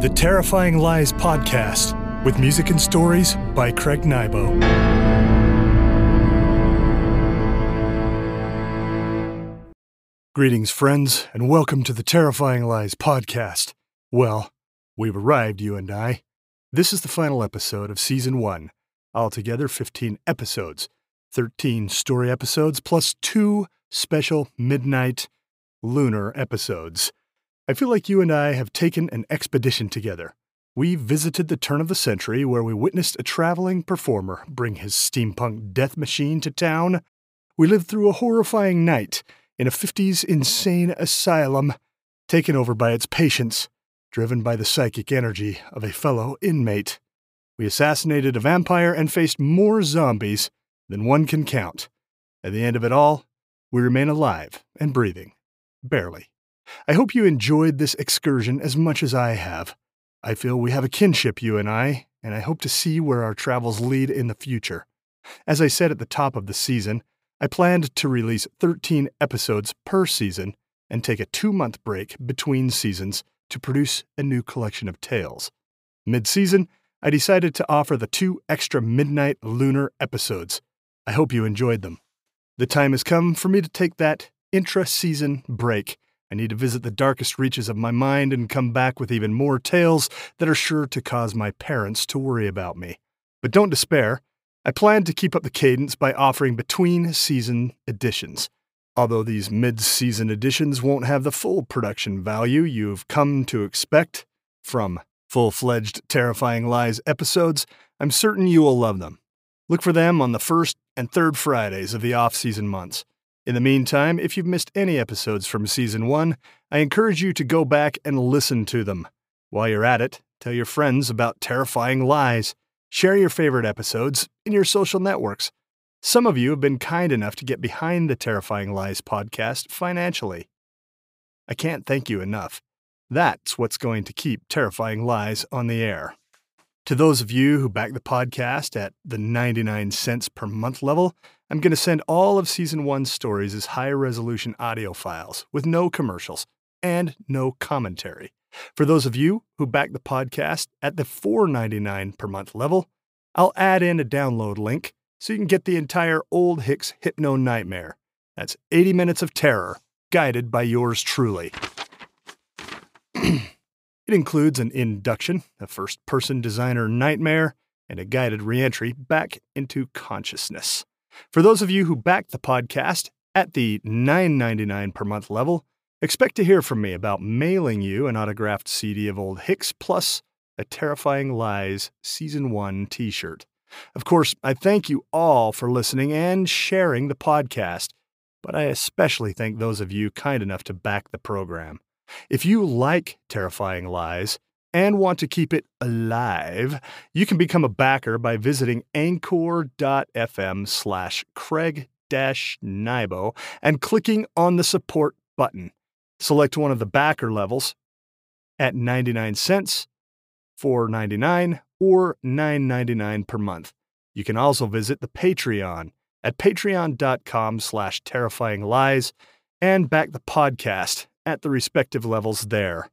The Terrifying Lies Podcast with music and stories by Craig Nybo. Greetings, friends, and welcome to the Terrifying Lies Podcast. Well, we've arrived, you and I. This is the final episode of Season 1. Altogether, 15 episodes, 13 story episodes, plus two special midnight lunar episodes. I feel like you and I have taken an expedition together. We visited the turn of the century where we witnessed a traveling performer bring his steampunk death machine to town. We lived through a horrifying night in a 50s insane asylum, taken over by its patients, driven by the psychic energy of a fellow inmate. We assassinated a vampire and faced more zombies than one can count. At the end of it all, we remain alive and breathing. Barely. I hope you enjoyed this excursion as much as I have. I feel we have a kinship, you and I, and I hope to see where our travels lead in the future. As I said at the top of the season, I planned to release 13 episodes per season and take a two month break between seasons to produce a new collection of tales. Mid season, I decided to offer the two extra midnight lunar episodes. I hope you enjoyed them. The time has come for me to take that intra season break. I need to visit the darkest reaches of my mind and come back with even more tales that are sure to cause my parents to worry about me. But don't despair. I plan to keep up the cadence by offering between season editions. Although these mid season editions won't have the full production value you've come to expect from full fledged Terrifying Lies episodes, I'm certain you will love them. Look for them on the first and third Fridays of the off season months. In the meantime, if you've missed any episodes from season one, I encourage you to go back and listen to them. While you're at it, tell your friends about Terrifying Lies. Share your favorite episodes in your social networks. Some of you have been kind enough to get behind the Terrifying Lies podcast financially. I can't thank you enough. That's what's going to keep Terrifying Lies on the air. To those of you who back the podcast at the 99 cents per month level, I'm going to send all of season one stories as high resolution audio files with no commercials and no commentary. For those of you who back the podcast at the $4.99 per month level, I'll add in a download link so you can get the entire Old Hicks Hypno Nightmare. That's 80 minutes of terror, guided by yours truly. It includes an induction, a first person designer nightmare, and a guided reentry back into consciousness. For those of you who back the podcast at the $9.99 per month level, expect to hear from me about mailing you an autographed CD of Old Hicks plus a Terrifying Lies Season 1 t shirt. Of course, I thank you all for listening and sharing the podcast, but I especially thank those of you kind enough to back the program. If you like Terrifying Lies and want to keep it alive, you can become a backer by visiting anchor.fm slash Craig Nybo and clicking on the support button. Select one of the backer levels at 99 cents, 4.99, or 9.99 per month. You can also visit the Patreon at patreon.com slash terrifying lies and back the podcast at the respective levels there.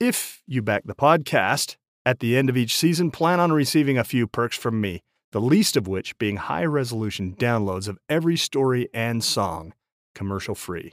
If you back the podcast, at the end of each season, plan on receiving a few perks from me, the least of which being high resolution downloads of every story and song, commercial free.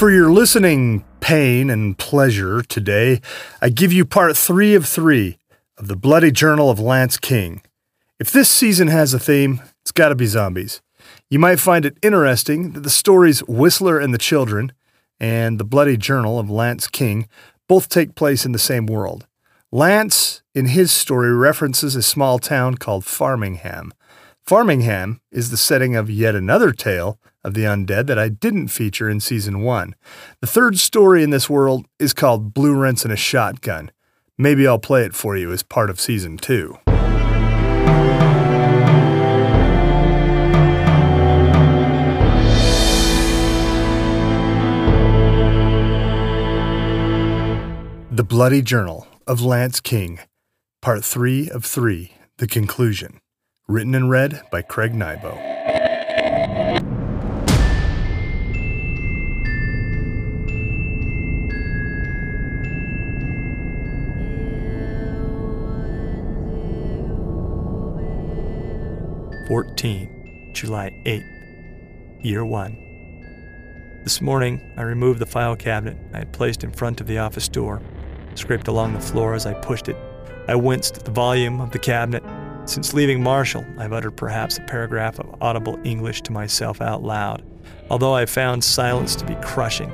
For your listening pain and pleasure today, I give you part three of three of the Bloody Journal of Lance King. If this season has a theme, it's got to be zombies. You might find it interesting that the stories Whistler and the Children and the Bloody Journal of Lance King both take place in the same world. Lance, in his story, references a small town called Farmingham. Farmingham is the setting of yet another tale of the Undead that I didn't feature in season one. The third story in this world is called Blue Rinse and a Shotgun. Maybe I'll play it for you as part of season two. The Bloody Journal of Lance King, Part 3 of 3 The Conclusion. Written and read by Craig Nybo. Fourteen, July 8th, Year 1. This morning, I removed the file cabinet I had placed in front of the office door, scraped along the floor as I pushed it. I winced at the volume of the cabinet. Since leaving Marshall, I've uttered perhaps a paragraph of audible English to myself out loud, although I found silence to be crushing.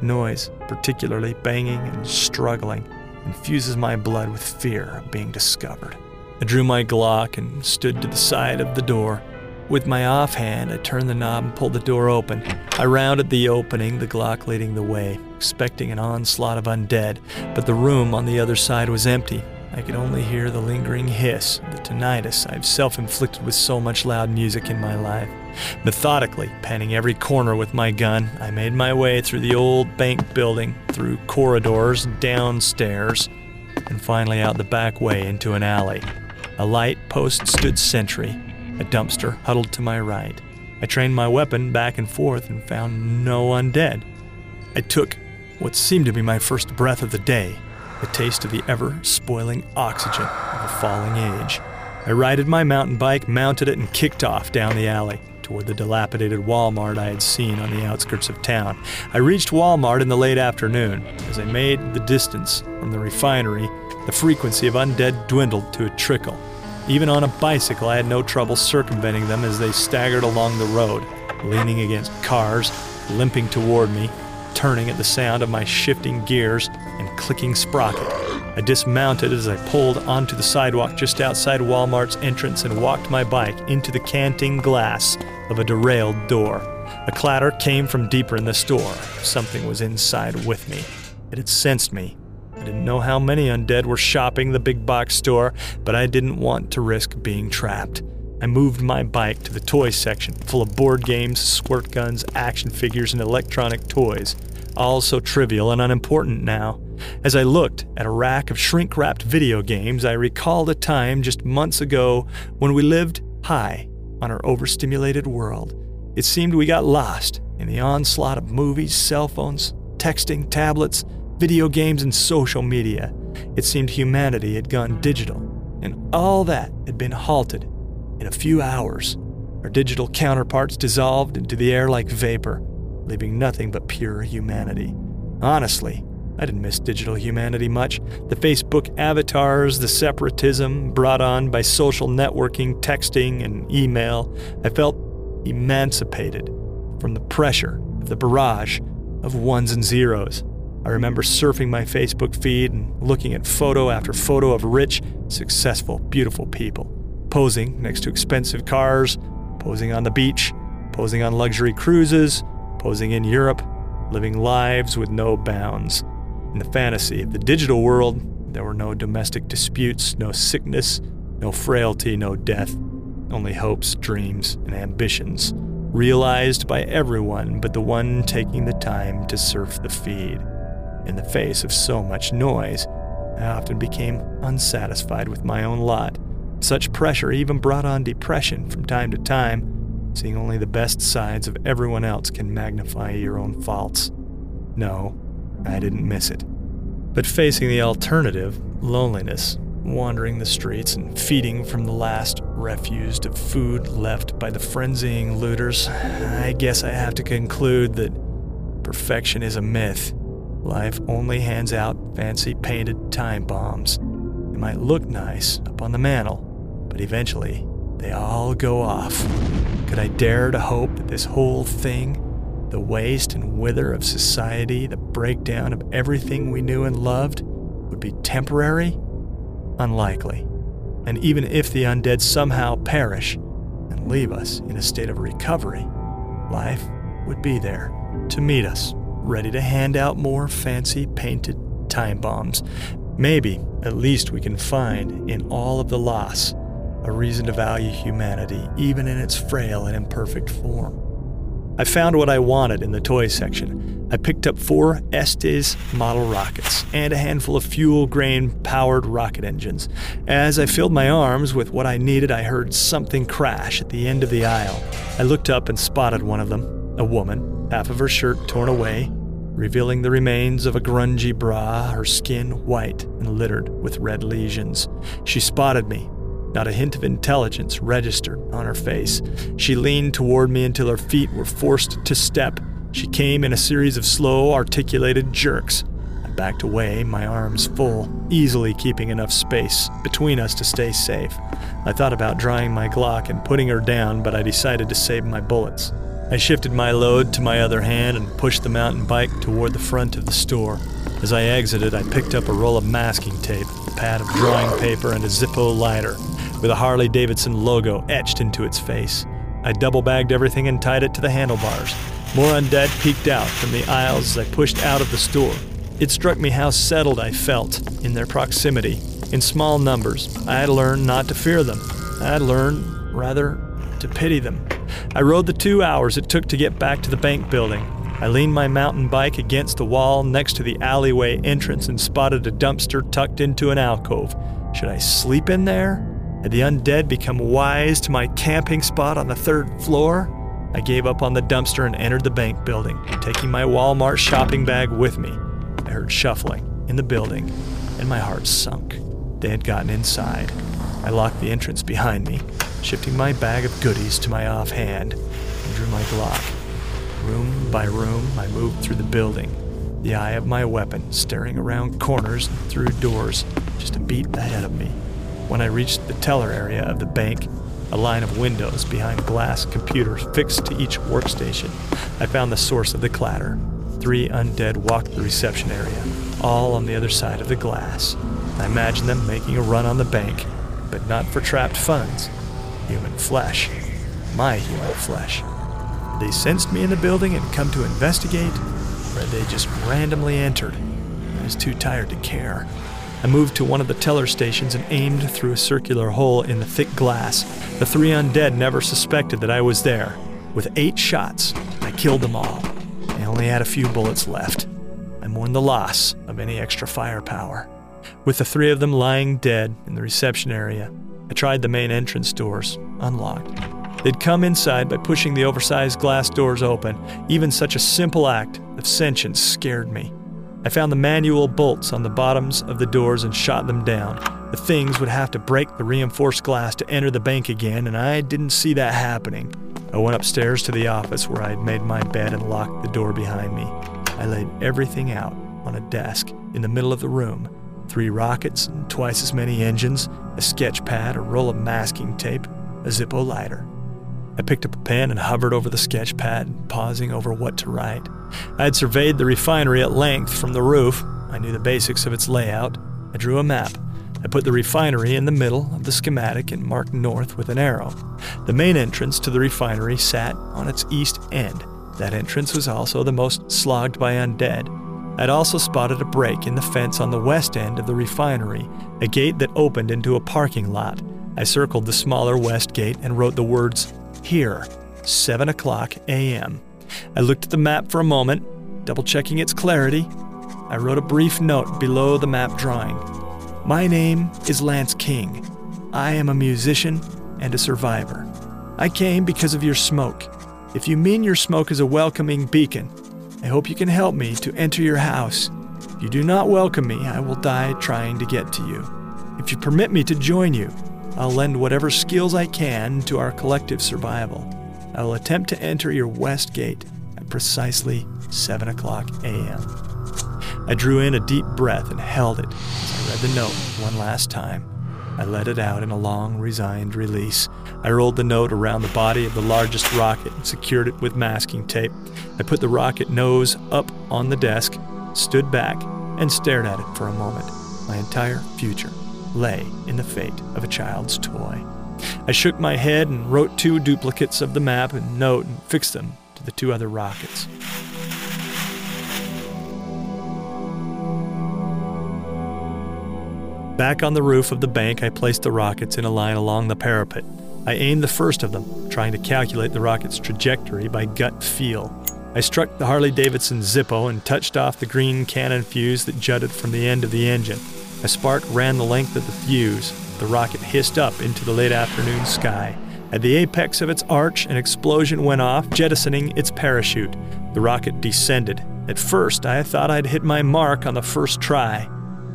Noise, particularly banging and struggling, infuses my blood with fear of being discovered. I drew my Glock and stood to the side of the door. With my offhand, I turned the knob and pulled the door open. I rounded the opening, the Glock leading the way, expecting an onslaught of undead, but the room on the other side was empty. I could only hear the lingering hiss, the tinnitus I've self inflicted with so much loud music in my life. Methodically, panning every corner with my gun, I made my way through the old bank building, through corridors, downstairs, and finally out the back way into an alley. A light post stood sentry, a dumpster huddled to my right. I trained my weapon back and forth and found no undead. I took what seemed to be my first breath of the day, a taste of the ever spoiling oxygen of a falling age. I righted my mountain bike, mounted it, and kicked off down the alley toward the dilapidated Walmart I had seen on the outskirts of town. I reached Walmart in the late afternoon. As I made the distance from the refinery, the frequency of undead dwindled to a trickle. Even on a bicycle, I had no trouble circumventing them as they staggered along the road, leaning against cars, limping toward me, turning at the sound of my shifting gears and clicking sprocket. I dismounted as I pulled onto the sidewalk just outside Walmart's entrance and walked my bike into the canting glass of a derailed door. A clatter came from deeper in the store. Something was inside with me. It had sensed me didn't know how many undead were shopping the big box store, but I didn't want to risk being trapped. I moved my bike to the toy section, full of board games, squirt guns, action figures, and electronic toys, all so trivial and unimportant now. As I looked at a rack of shrink wrapped video games, I recalled a time just months ago when we lived high on our overstimulated world. It seemed we got lost in the onslaught of movies, cell phones, texting, tablets, video games, and social media. It seemed humanity had gone digital, and all that had been halted in a few hours. Our digital counterparts dissolved into the air like vapor, leaving nothing but pure humanity. Honestly, I didn't miss digital humanity much. The Facebook avatars, the separatism brought on by social networking, texting, and email. I felt emancipated from the pressure of the barrage of ones and zeros. I remember surfing my Facebook feed and looking at photo after photo of rich, successful, beautiful people, posing next to expensive cars, posing on the beach, posing on luxury cruises, posing in Europe, living lives with no bounds. In the fantasy of the digital world, there were no domestic disputes, no sickness, no frailty, no death, only hopes, dreams, and ambitions, realized by everyone but the one taking the time to surf the feed. In the face of so much noise, I often became unsatisfied with my own lot. Such pressure even brought on depression from time to time. Seeing only the best sides of everyone else can magnify your own faults. No, I didn't miss it. But facing the alternative, loneliness, wandering the streets and feeding from the last refuse of food left by the frenzying looters, I guess I have to conclude that perfection is a myth. Life only hands out fancy painted time bombs. They might look nice up on the mantle, but eventually they all go off. Could I dare to hope that this whole thing, the waste and wither of society, the breakdown of everything we knew and loved, would be temporary? Unlikely. And even if the undead somehow perish and leave us in a state of recovery, life would be there to meet us ready to hand out more fancy painted time bombs. Maybe, at least, we can find in all of the loss a reason to value humanity, even in its frail and imperfect form. I found what I wanted in the toy section. I picked up four Estes model rockets and a handful of fuel grain powered rocket engines. As I filled my arms with what I needed, I heard something crash at the end of the aisle. I looked up and spotted one of them, a woman, half of her shirt torn away, revealing the remains of a grungy bra, her skin white and littered with red lesions. She spotted me. Not a hint of intelligence registered on her face. She leaned toward me until her feet were forced to step. She came in a series of slow, articulated jerks. I backed away, my arms full, easily keeping enough space between us to stay safe. I thought about drawing my Glock and putting her down, but I decided to save my bullets. I shifted my load to my other hand and pushed the mountain bike toward the front of the store. As I exited, I picked up a roll of masking tape, a pad of drawing paper, and a Zippo lighter with a Harley Davidson logo etched into its face. I double bagged everything and tied it to the handlebars. More undead peeked out from the aisles as I pushed out of the store. It struck me how settled I felt in their proximity. In small numbers, I had learned not to fear them. I had learned, rather, to pity them. I rode the two hours it took to get back to the bank building. I leaned my mountain bike against the wall next to the alleyway entrance and spotted a dumpster tucked into an alcove. Should I sleep in there? Had the undead become wise to my camping spot on the third floor? I gave up on the dumpster and entered the bank building, taking my Walmart shopping bag with me. I heard shuffling in the building, and my heart sunk. They had gotten inside. I locked the entrance behind me, shifting my bag of goodies to my offhand, and drew my Glock. Room by room, I moved through the building, the eye of my weapon staring around corners and through doors, just a beat ahead of me. When I reached the teller area of the bank, a line of windows behind glass computers fixed to each workstation, I found the source of the clatter. Three undead walked the reception area, all on the other side of the glass. I imagined them making a run on the bank, but not for trapped funds human flesh. My human flesh. They sensed me in the building and come to investigate? Or they just randomly entered? I was too tired to care. I moved to one of the teller stations and aimed through a circular hole in the thick glass. The three undead never suspected that I was there. With eight shots, I killed them all. I only had a few bullets left. I mourned the loss of any extra firepower. With the three of them lying dead in the reception area, I tried the main entrance doors, unlocked. They'd come inside by pushing the oversized glass doors open. Even such a simple act of sentience scared me. I found the manual bolts on the bottoms of the doors and shot them down. The things would have to break the reinforced glass to enter the bank again, and I didn't see that happening. I went upstairs to the office where I had made my bed and locked the door behind me. I laid everything out on a desk in the middle of the room three rockets and twice as many engines, a sketch pad, a roll of masking tape, a Zippo lighter. I picked up a pen and hovered over the sketch pad, pausing over what to write. I had surveyed the refinery at length from the roof. I knew the basics of its layout. I drew a map. I put the refinery in the middle of the schematic and marked north with an arrow. The main entrance to the refinery sat on its east end. That entrance was also the most slogged by undead. I'd also spotted a break in the fence on the west end of the refinery, a gate that opened into a parking lot. I circled the smaller west gate and wrote the words, Here, 7 o'clock a.m. I looked at the map for a moment, double checking its clarity. I wrote a brief note below the map drawing. My name is Lance King. I am a musician and a survivor. I came because of your smoke. If you mean your smoke is a welcoming beacon, I hope you can help me to enter your house. If you do not welcome me, I will die trying to get to you. If you permit me to join you, I'll lend whatever skills I can to our collective survival. I will attempt to enter your west gate at precisely 7 o'clock a.m. I drew in a deep breath and held it as I read the note one last time. I let it out in a long, resigned release. I rolled the note around the body of the largest rocket and secured it with masking tape. I put the rocket nose up on the desk, stood back, and stared at it for a moment. My entire future lay in the fate of a child's toy. I shook my head and wrote two duplicates of the map and note and fixed them to the two other rockets. Back on the roof of the bank, I placed the rockets in a line along the parapet. I aimed the first of them, trying to calculate the rocket's trajectory by gut feel. I struck the Harley Davidson Zippo and touched off the green cannon fuse that jutted from the end of the engine. A spark ran the length of the fuse. The rocket hissed up into the late afternoon sky. At the apex of its arch, an explosion went off, jettisoning its parachute. The rocket descended. At first, I thought I'd hit my mark on the first try,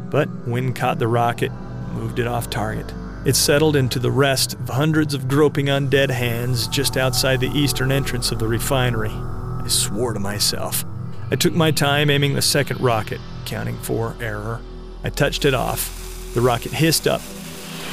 but wind caught the rocket, moved it off target. It settled into the rest of hundreds of groping undead hands just outside the eastern entrance of the refinery. I swore to myself. I took my time aiming the second rocket, counting for error. I touched it off. The rocket hissed up,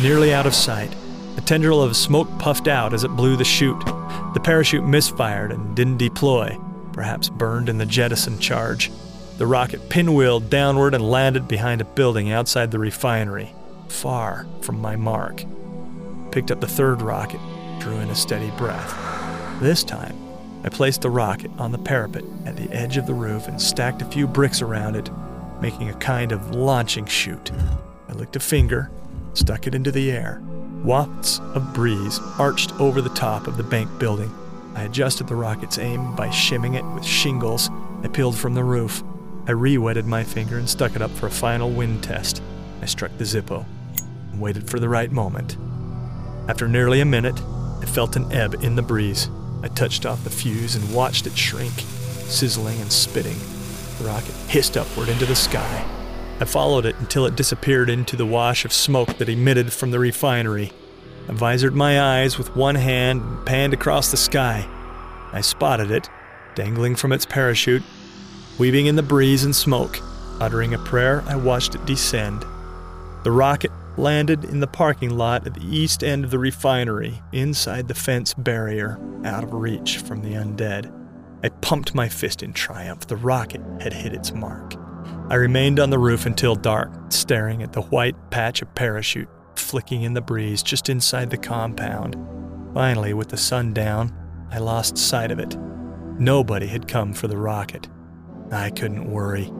nearly out of sight. A tendril of smoke puffed out as it blew the chute. The parachute misfired and didn't deploy, perhaps burned in the jettison charge. The rocket pinwheeled downward and landed behind a building outside the refinery far from my mark. Picked up the third rocket, drew in a steady breath. This time, I placed the rocket on the parapet at the edge of the roof and stacked a few bricks around it, making a kind of launching chute. I licked a finger, stuck it into the air. Wafts of breeze arched over the top of the bank building. I adjusted the rocket's aim by shimming it with shingles I peeled from the roof. I re-wetted my finger and stuck it up for a final wind test. I struck the Zippo and waited for the right moment. After nearly a minute, I felt an ebb in the breeze. I touched off the fuse and watched it shrink, sizzling and spitting. The rocket hissed upward into the sky. I followed it until it disappeared into the wash of smoke that emitted from the refinery. I visored my eyes with one hand and panned across the sky. I spotted it, dangling from its parachute, weaving in the breeze and smoke. Uttering a prayer, I watched it descend. The rocket landed in the parking lot at the east end of the refinery, inside the fence barrier, out of reach from the undead. I pumped my fist in triumph. The rocket had hit its mark. I remained on the roof until dark, staring at the white patch of parachute flicking in the breeze just inside the compound. Finally, with the sun down, I lost sight of it. Nobody had come for the rocket. I couldn't worry.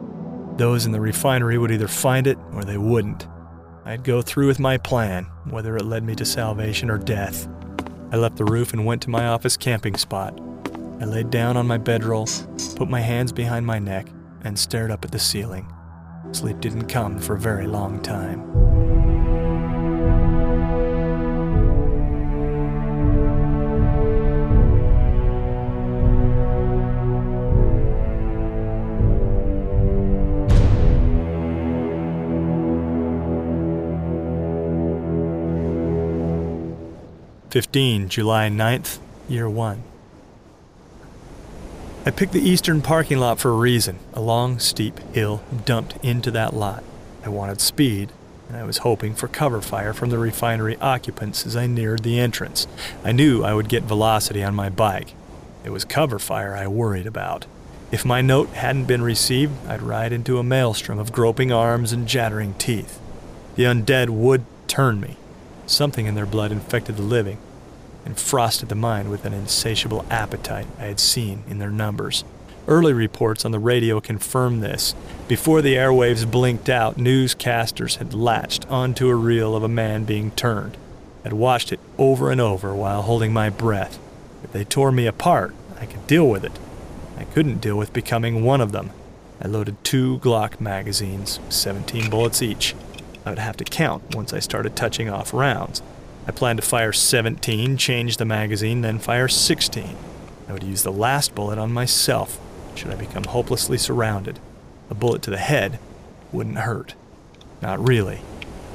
Those in the refinery would either find it or they wouldn't. I'd go through with my plan, whether it led me to salvation or death. I left the roof and went to my office camping spot. I laid down on my bedroll, put my hands behind my neck, and stared up at the ceiling. Sleep didn't come for a very long time. 15, July 9th, year 1. I picked the eastern parking lot for a reason. A long, steep hill dumped into that lot. I wanted speed, and I was hoping for cover fire from the refinery occupants as I neared the entrance. I knew I would get velocity on my bike. It was cover fire I worried about. If my note hadn't been received, I'd ride into a maelstrom of groping arms and chattering teeth. The undead would turn me. Something in their blood infected the living and frosted the mind with an insatiable appetite I had seen in their numbers. Early reports on the radio confirmed this. Before the airwaves blinked out, newscasters had latched onto a reel of a man being turned. I'd watched it over and over while holding my breath. If they tore me apart, I could deal with it. I couldn't deal with becoming one of them. I loaded two Glock magazines, 17 bullets each. I would have to count once I started touching off rounds. I planned to fire 17, change the magazine, then fire 16. I would use the last bullet on myself should I become hopelessly surrounded. A bullet to the head wouldn't hurt. Not really.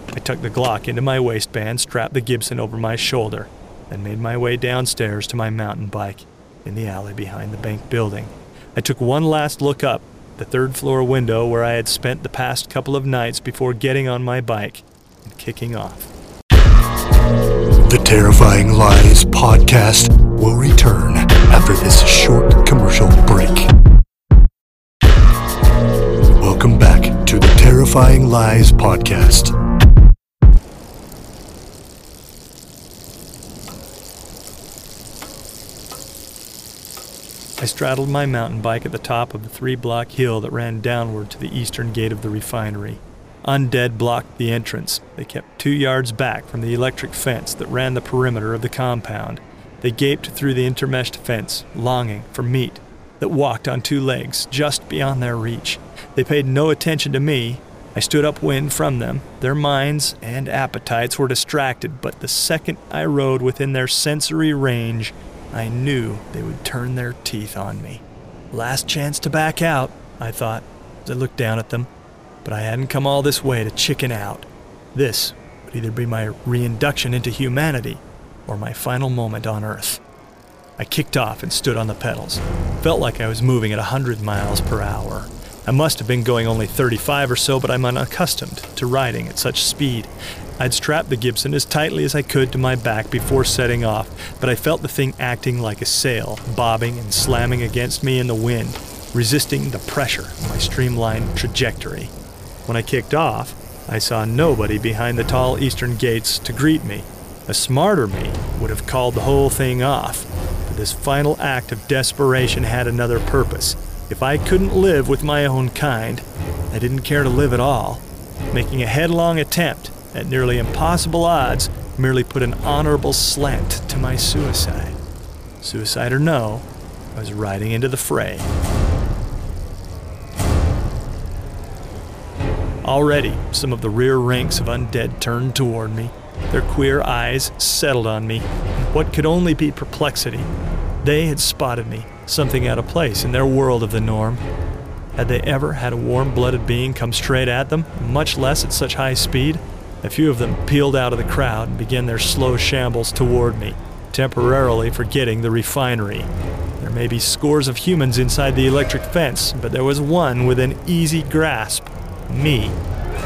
I tucked the Glock into my waistband, strapped the Gibson over my shoulder, then made my way downstairs to my mountain bike in the alley behind the bank building. I took one last look up the third floor window where I had spent the past couple of nights before getting on my bike and kicking off. The Terrifying Lies podcast will return after this short commercial break. Welcome back to the Terrifying Lies podcast. I straddled my mountain bike at the top of the three block hill that ran downward to the eastern gate of the refinery. Undead blocked the entrance. They kept two yards back from the electric fence that ran the perimeter of the compound. They gaped through the intermeshed fence, longing for meat that walked on two legs just beyond their reach. They paid no attention to me. I stood upwind from them. Their minds and appetites were distracted, but the second I rode within their sensory range, I knew they would turn their teeth on me. Last chance to back out, I thought, as I looked down at them but I hadn't come all this way to chicken out. This would either be my reinduction into humanity or my final moment on Earth. I kicked off and stood on the pedals. Felt like I was moving at 100 miles per hour. I must have been going only 35 or so, but I'm unaccustomed to riding at such speed. I'd strapped the Gibson as tightly as I could to my back before setting off, but I felt the thing acting like a sail, bobbing and slamming against me in the wind, resisting the pressure of my streamlined trajectory. When I kicked off, I saw nobody behind the tall eastern gates to greet me. A smarter me would have called the whole thing off, but this final act of desperation had another purpose. If I couldn't live with my own kind, I didn't care to live at all. Making a headlong attempt at nearly impossible odds merely put an honorable slant to my suicide. Suicide or no, I was riding into the fray. Already, some of the rear ranks of undead turned toward me. Their queer eyes settled on me, what could only be perplexity. They had spotted me, something out of place in their world of the norm. Had they ever had a warm blooded being come straight at them, much less at such high speed? A few of them peeled out of the crowd and began their slow shambles toward me, temporarily forgetting the refinery. There may be scores of humans inside the electric fence, but there was one within easy grasp me.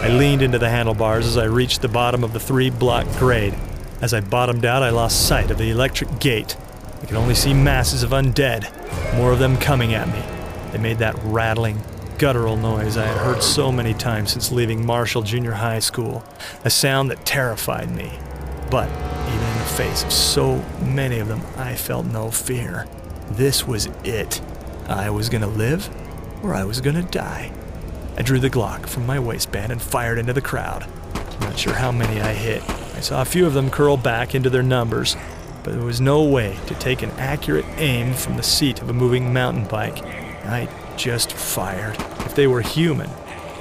I leaned into the handlebars as I reached the bottom of the three block grade. As I bottomed out, I lost sight of the electric gate. I could only see masses of undead, more of them coming at me. They made that rattling, guttural noise I had heard so many times since leaving Marshall Junior High School, a sound that terrified me. But even in the face of so many of them, I felt no fear. This was it. I was gonna live, or I was gonna die. I drew the Glock from my waistband and fired into the crowd. I'm not sure how many I hit. I saw a few of them curl back into their numbers, but there was no way to take an accurate aim from the seat of a moving mountain bike. I just fired. If they were human,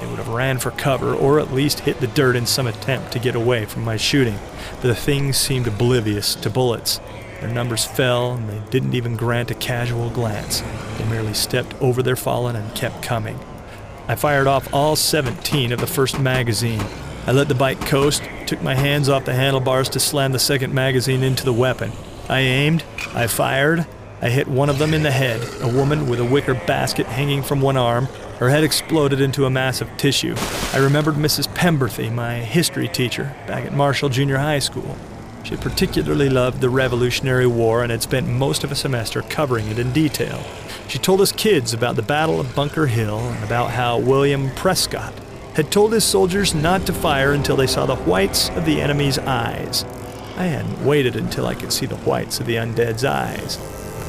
they would have ran for cover or at least hit the dirt in some attempt to get away from my shooting. But the things seemed oblivious to bullets. Their numbers fell, and they didn't even grant a casual glance. They merely stepped over their fallen and kept coming. I fired off all 17 of the first magazine. I let the bike coast, took my hands off the handlebars to slam the second magazine into the weapon. I aimed, I fired, I hit one of them in the head, a woman with a wicker basket hanging from one arm. Her head exploded into a mass of tissue. I remembered Mrs. Pemberthy, my history teacher, back at Marshall Junior High School. She particularly loved the Revolutionary War and had spent most of a semester covering it in detail. She told us kids about the Battle of Bunker Hill and about how William Prescott had told his soldiers not to fire until they saw the whites of the enemy's eyes. I hadn't waited until I could see the whites of the undead's eyes,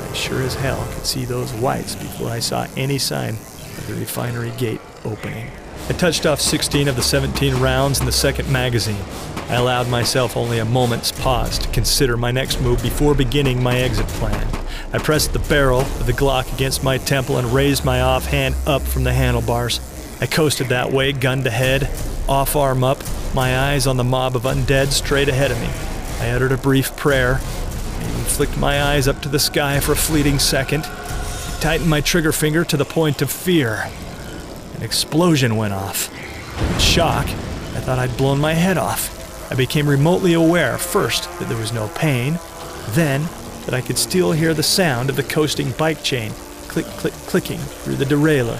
I sure as hell could see those whites before I saw any sign of the refinery gate opening. I touched off 16 of the 17 rounds in the second magazine. I allowed myself only a moment's pause to consider my next move before beginning my exit plan. I pressed the barrel of the Glock against my temple and raised my offhand up from the handlebars. I coasted that way, gun to head, off arm up, my eyes on the mob of undead straight ahead of me. I uttered a brief prayer, even flicked my eyes up to the sky for a fleeting second. Tightened my trigger finger to the point of fear. An explosion went off. In shock, I thought I'd blown my head off. I became remotely aware, first, that there was no pain, then that I could still hear the sound of the coasting bike chain click, click, clicking through the derailleur.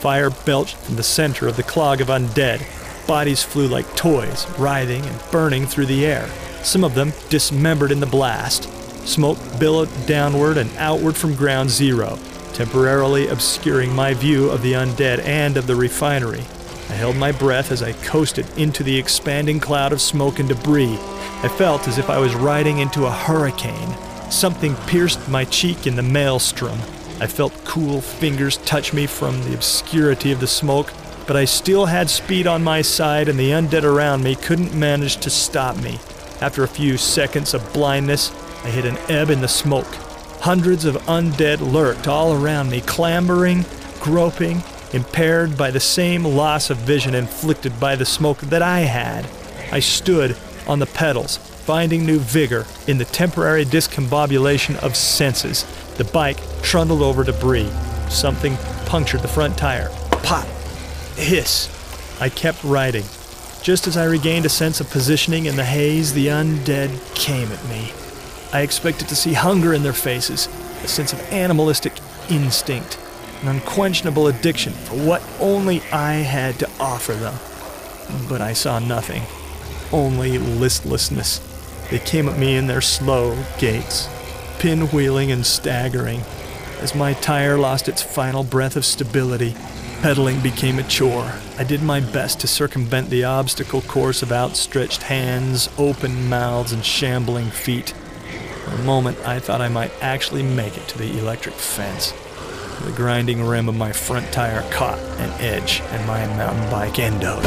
Fire belched from the center of the clog of undead. Bodies flew like toys, writhing and burning through the air, some of them dismembered in the blast. Smoke billowed downward and outward from ground zero, temporarily obscuring my view of the undead and of the refinery. I held my breath as I coasted into the expanding cloud of smoke and debris. I felt as if I was riding into a hurricane, Something pierced my cheek in the maelstrom. I felt cool fingers touch me from the obscurity of the smoke. but I still had speed on my side, and the undead around me couldn't manage to stop me. After a few seconds of blindness, I hit an ebb in the smoke. Hundreds of undead lurked all around me, clambering, groping, impaired by the same loss of vision inflicted by the smoke that I had. I stood on the pedals, finding new vigor in the temporary discombobulation of senses. The bike trundled over debris. Something punctured the front tire. Pop! Hiss! I kept riding. Just as I regained a sense of positioning in the haze, the undead came at me. I expected to see hunger in their faces, a sense of animalistic instinct, an unquenchable addiction for what only I had to offer them. But I saw nothing, only listlessness. They came at me in their slow gaits, pinwheeling and staggering. As my tire lost its final breath of stability, pedaling became a chore. I did my best to circumvent the obstacle course of outstretched hands, open mouths, and shambling feet. For a moment, I thought I might actually make it to the electric fence. The grinding rim of my front tire caught an edge, and my mountain bike endoed,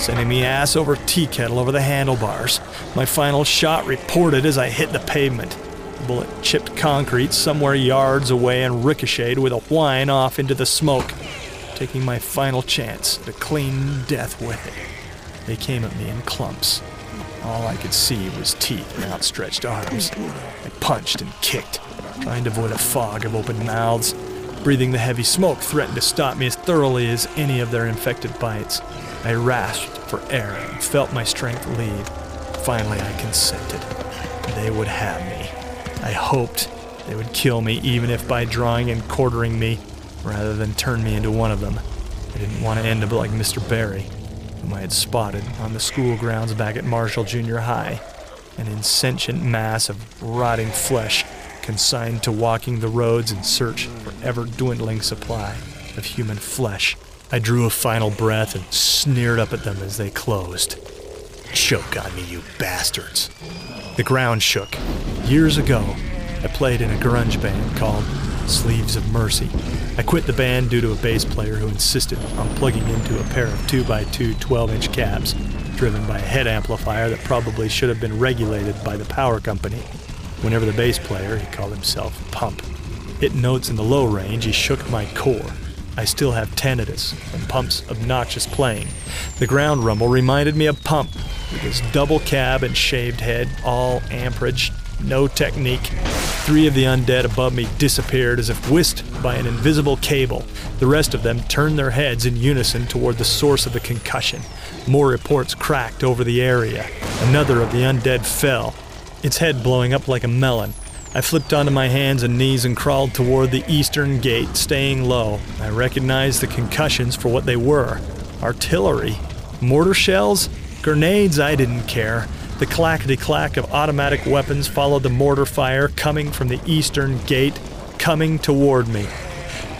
sending me ass over tea kettle over the handlebars. My final shot reported as I hit the pavement. The bullet chipped concrete somewhere yards away and ricocheted with a whine off into the smoke, taking my final chance at a clean death with it. They came at me in clumps. All I could see was teeth and outstretched arms. I punched and kicked, trying to avoid a fog of open mouths. Breathing the heavy smoke threatened to stop me as thoroughly as any of their infected bites. I rasped for air and felt my strength leave. Finally, I consented. They would have me. I hoped they would kill me, even if by drawing and quartering me, rather than turn me into one of them. I didn't want to end up like Mr. Barry, whom I had spotted on the school grounds back at Marshall Junior High, an insentient mass of rotting flesh consigned to walking the roads in search for ever dwindling supply of human flesh. I drew a final breath and sneered up at them as they closed. Choke on me, you bastards. The ground shook. Years ago, I played in a grunge band called Sleeves of Mercy. I quit the band due to a bass player who insisted on plugging into a pair of 2x2 12 inch cabs, driven by a head amplifier that probably should have been regulated by the power company. Whenever the bass player, he called himself Pump, hit notes in the low range, he shook my core. I still have tinnitus from Pump's obnoxious playing. The ground rumble reminded me of Pump, with his double cab and shaved head, all amperage, no technique. Three of the undead above me disappeared as if whisked by an invisible cable. The rest of them turned their heads in unison toward the source of the concussion. More reports cracked over the area. Another of the undead fell, its head blowing up like a melon. I flipped onto my hands and knees and crawled toward the eastern gate, staying low. I recognized the concussions for what they were artillery. Mortar shells? Grenades, I didn't care. The clackety clack of automatic weapons followed the mortar fire coming from the eastern gate, coming toward me.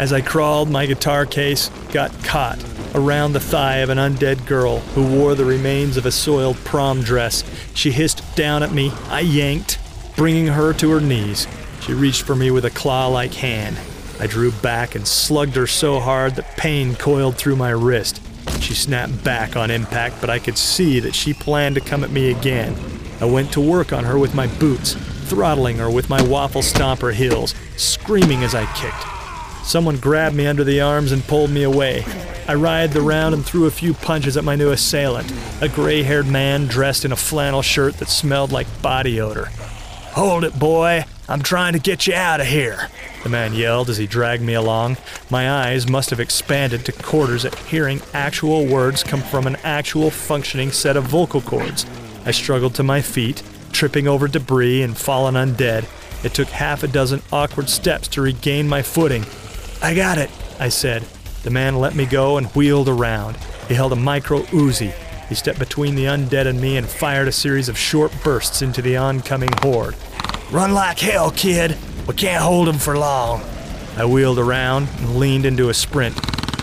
As I crawled, my guitar case got caught around the thigh of an undead girl who wore the remains of a soiled prom dress. She hissed down at me. I yanked, bringing her to her knees. She reached for me with a claw like hand. I drew back and slugged her so hard that pain coiled through my wrist. She snapped back on impact, but I could see that she planned to come at me again. I went to work on her with my boots, throttling her with my waffle stomper heels, screaming as I kicked. Someone grabbed me under the arms and pulled me away. I writhed around and threw a few punches at my new assailant, a gray haired man dressed in a flannel shirt that smelled like body odor. Hold it, boy! I'm trying to get you out of here, the man yelled as he dragged me along. My eyes must have expanded to quarters at hearing actual words come from an actual functioning set of vocal cords. I struggled to my feet, tripping over debris and fallen undead. It took half a dozen awkward steps to regain my footing. I got it, I said. The man let me go and wheeled around. He held a micro Uzi. He stepped between the undead and me and fired a series of short bursts into the oncoming horde. Run like hell, kid. We can't hold him for long. I wheeled around and leaned into a sprint.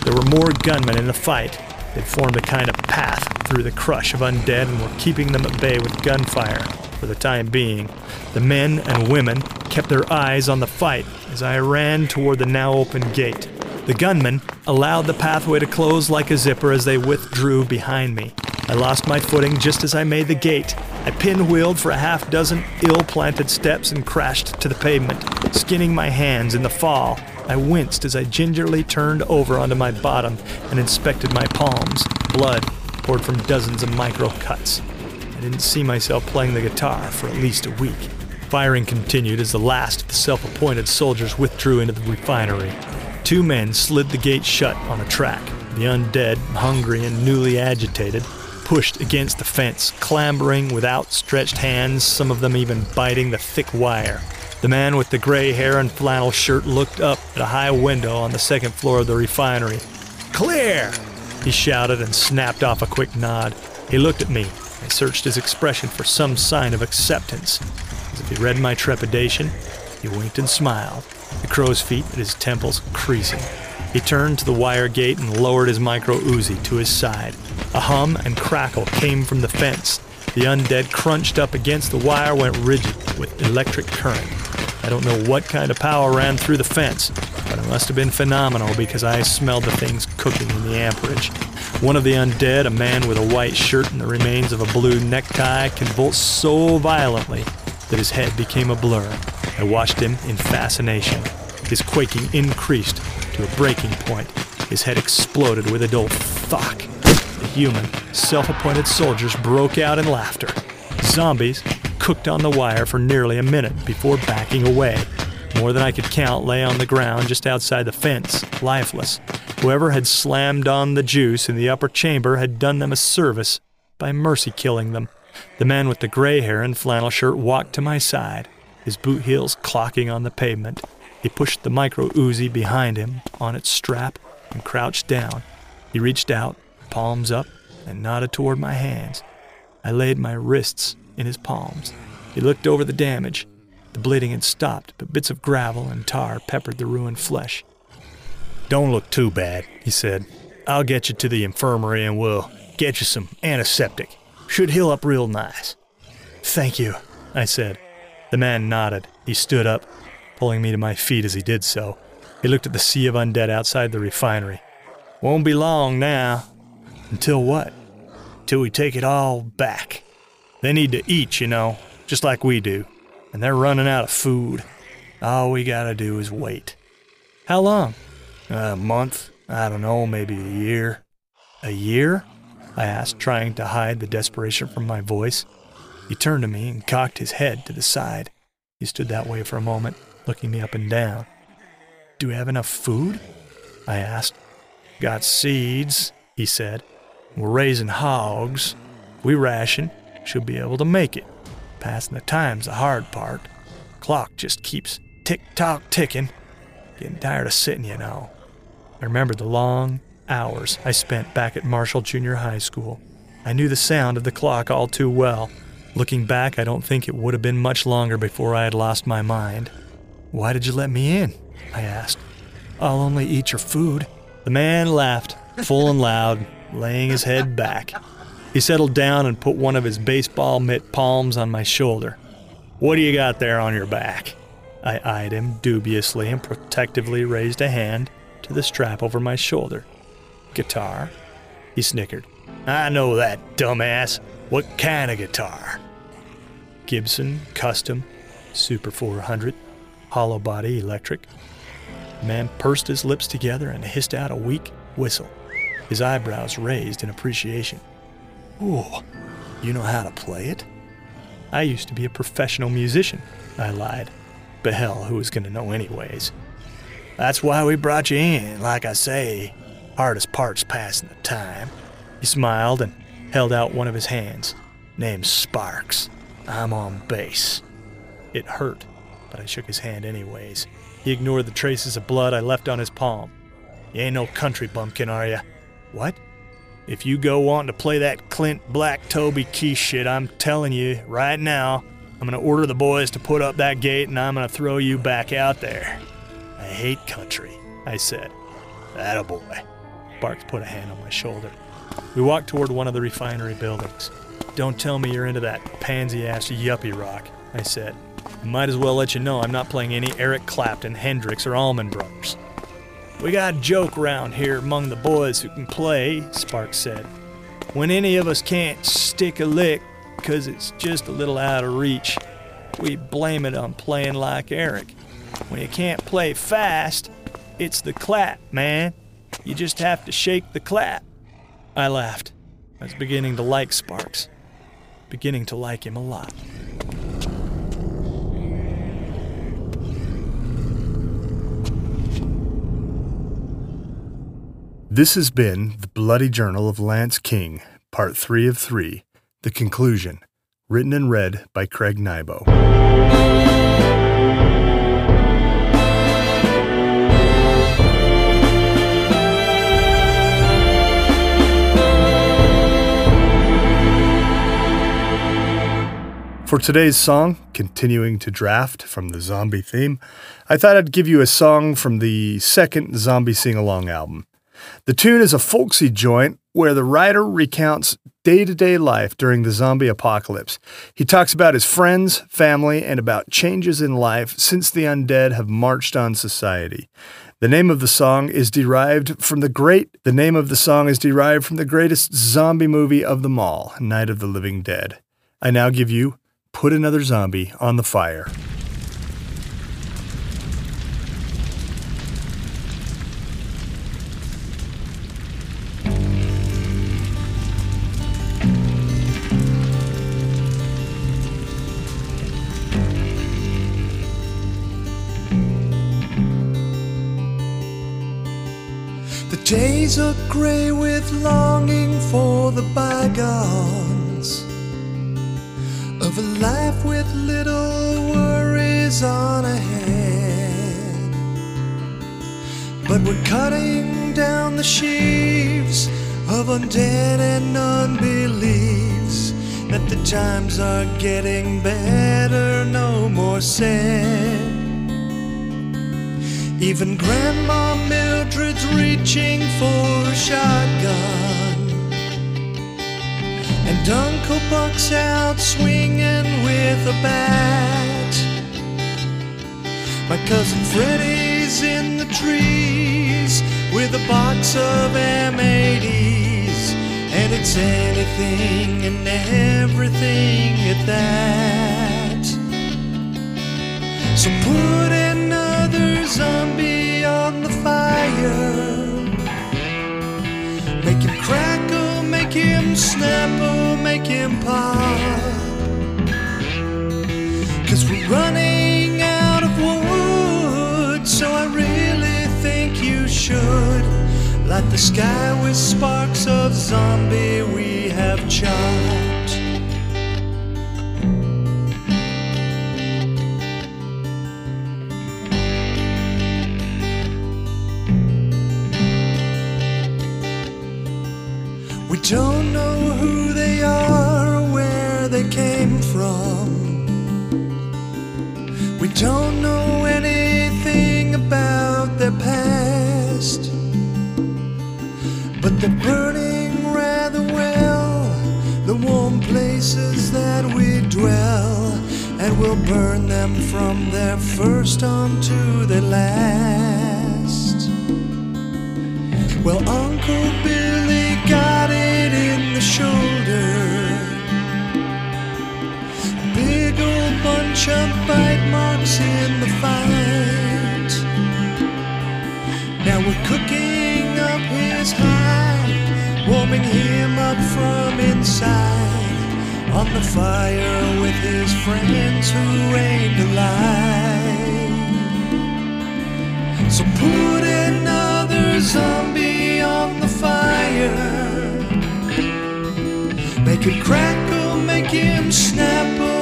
There were more gunmen in the fight. They'd formed a kind of path through the crush of undead and were keeping them at bay with gunfire for the time being. The men and women kept their eyes on the fight as I ran toward the now open gate. The The gunmen allowed the pathway to close like a zipper as they withdrew behind me. I lost my footing just as I made the gate. I pinwheeled for a half dozen ill planted steps and crashed to the pavement, skinning my hands in the fall. I winced as I gingerly turned over onto my bottom and inspected my palms. Blood poured from dozens of micro cuts. I didn't see myself playing the guitar for at least a week. Firing continued as the last of the self appointed soldiers withdrew into the refinery. Two men slid the gate shut on a track. The undead, hungry and newly agitated, pushed against the fence, clambering with outstretched hands, some of them even biting the thick wire. The man with the gray hair and flannel shirt looked up at a high window on the second floor of the refinery. Clear! He shouted and snapped off a quick nod. He looked at me. I searched his expression for some sign of acceptance. As if he read my trepidation, he winked and smiled, the crow's feet at his temples creasing. He turned to the wire gate and lowered his micro Uzi to his side. A hum and crackle came from the fence. The undead crunched up against the wire, went rigid with electric current. I don't know what kind of power ran through the fence, but it must have been phenomenal because I smelled the things cooking in the amperage. One of the undead, a man with a white shirt and the remains of a blue necktie, convulsed so violently that his head became a blur. I watched him in fascination. His quaking increased to a breaking point. His head exploded with a dull thwack. The human, self appointed soldiers broke out in laughter. Zombies cooked on the wire for nearly a minute before backing away. More than I could count lay on the ground just outside the fence, lifeless. Whoever had slammed on the juice in the upper chamber had done them a service by mercy killing them. The man with the gray hair and flannel shirt walked to my side, his boot heels clocking on the pavement. He pushed the micro Uzi behind him on its strap and crouched down. He reached out, palms up, and nodded toward my hands. I laid my wrists in his palms. He looked over the damage. The bleeding had stopped, but bits of gravel and tar peppered the ruined flesh. Don't look too bad, he said. I'll get you to the infirmary and we'll get you some antiseptic. Should heal up real nice. Thank you, I said. The man nodded. He stood up, pulling me to my feet as he did so. He looked at the sea of undead outside the refinery. Won't be long now. Until what? Till we take it all back. They need to eat, you know, just like we do. And they're running out of food. All we gotta do is wait. How long? A month. I don't know, maybe a year. A year? I asked, trying to hide the desperation from my voice. He turned to me and cocked his head to the side. He stood that way for a moment, looking me up and down. Do we have enough food? I asked. Got seeds, he said. We're raising hogs. We ration. Should be able to make it. Passing the time's the hard part. Clock just keeps tick tock ticking. Getting tired of sitting, you know. I remembered the long hours I spent back at Marshall Junior High School. I knew the sound of the clock all too well. Looking back, I don't think it would have been much longer before I had lost my mind. Why did you let me in? I asked. I'll only eat your food. The man laughed, full and loud, laying his head back. He settled down and put one of his baseball mitt palms on my shoulder. What do you got there on your back? I eyed him dubiously and protectively raised a hand to the strap over my shoulder. Guitar? He snickered. I know that, dumbass. What kind of guitar? Gibson, custom, Super 400, hollow body, electric. The man pursed his lips together and hissed out a weak whistle, his eyebrows raised in appreciation. Ooh, you know how to play it? I used to be a professional musician, I lied. But hell, who was going to know anyways? That's why we brought you in, like I say. Hardest part's passing the time. He smiled and held out one of his hands. Name's Sparks. I'm on bass. It hurt, but I shook his hand anyways. He ignored the traces of blood I left on his palm. You ain't no country bumpkin, are ya? What? If you go wanting to play that Clint Black Toby Keith shit, I'm telling you right now, I'm gonna order the boys to put up that gate and I'm gonna throw you back out there. I hate country, I said. Attaboy. Sparks put a hand on my shoulder. We walked toward one of the refinery buildings. Don't tell me you're into that pansy ass yuppie rock, I said. Might as well let you know I'm not playing any Eric Clapton, Hendrix, or Allman Brothers. We got a joke around here among the boys who can play, Sparks said. When any of us can't stick a lick because it's just a little out of reach, we blame it on playing like Eric. When you can't play fast, it's the clap, man. You just have to shake the clap. I laughed. I was beginning to like Sparks, beginning to like him a lot. This has been The Bloody Journal of Lance King, Part 3 of 3, The Conclusion, written and read by Craig Nybo. For today's song, continuing to draft from the zombie theme, I thought I'd give you a song from the second Zombie Sing Along album. The tune is a folksy joint where the writer recounts day to day life during the zombie apocalypse. He talks about his friends, family, and about changes in life since the undead have marched on society. The name of the song is derived from the great the name of the song is derived from the greatest zombie movie of them all, Night of the Living Dead. I now give you Put Another Zombie on the Fire. Days are grey with longing for the bygones of a life with little worries on ahead. But we're cutting down the sheaves of undead and unbeliefs that the times are getting better, no more said. Even Grandma Mildred's reaching for a shotgun. And Uncle Buck's out swinging with a bat. My cousin Freddie's in the trees with a box of M80s. And it's anything and everything at that. So put another zombie on the fire. Make him crackle, make him snapple, make him pop. Cause we're running out of wood, so I really think you should light the sky with sparks of zombie we have chopped. Don't know anything about their past. But they're burning rather well the warm places that we dwell. And we'll burn them from their first on to their last. Well, Uncle bunch of bite marks in the fight. Now we're cooking up his hide, warming him up from inside. On the fire with his friends who ain't alive. So put another zombie on the fire. Make him crackle, make him snapple,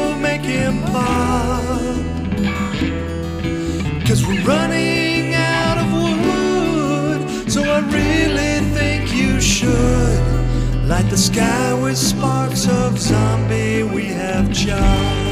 Cause we're running out of wood, so I really think you should light the sky with sparks of zombie we have chopped.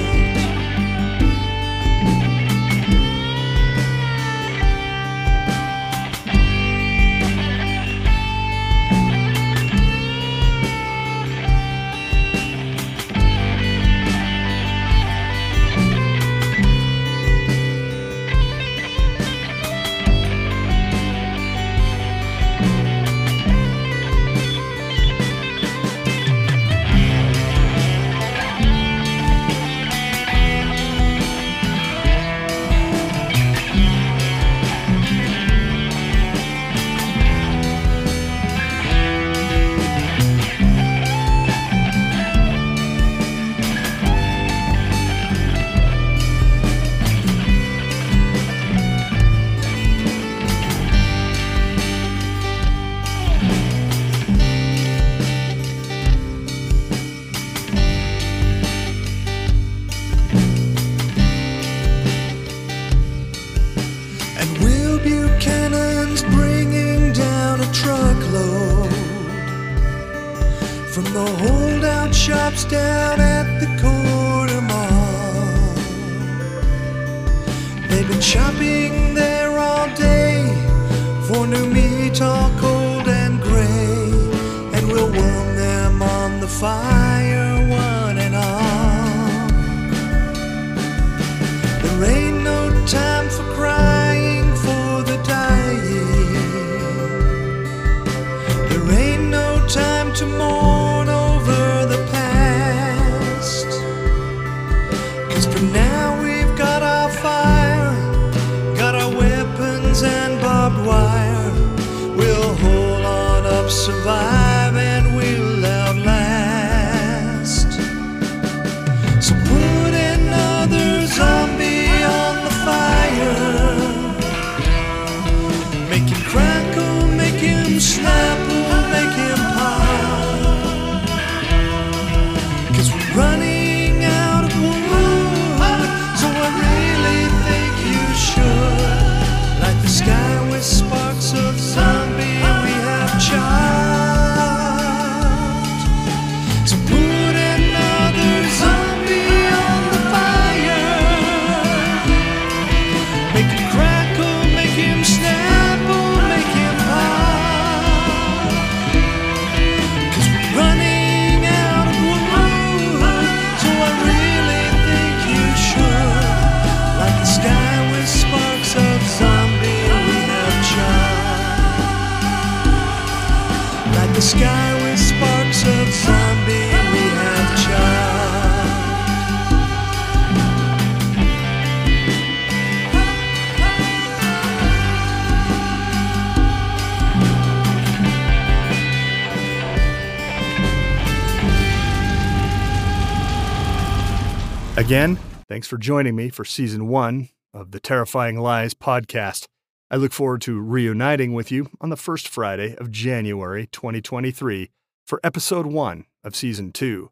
Again, thanks for joining me for season one of the Terrifying Lies podcast. I look forward to reuniting with you on the first Friday of January 2023 for episode one of season two.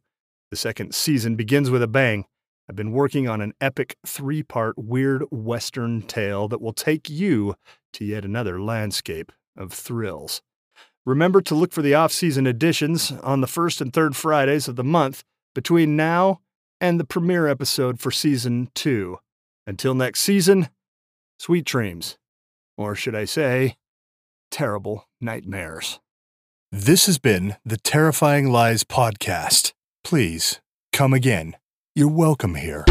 The second season begins with a bang. I've been working on an epic three part weird Western tale that will take you to yet another landscape of thrills. Remember to look for the off season editions on the first and third Fridays of the month between now and the premiere episode for season two. Until next season, sweet dreams. Or should I say, terrible nightmares. This has been the Terrifying Lies podcast. Please come again. You're welcome here.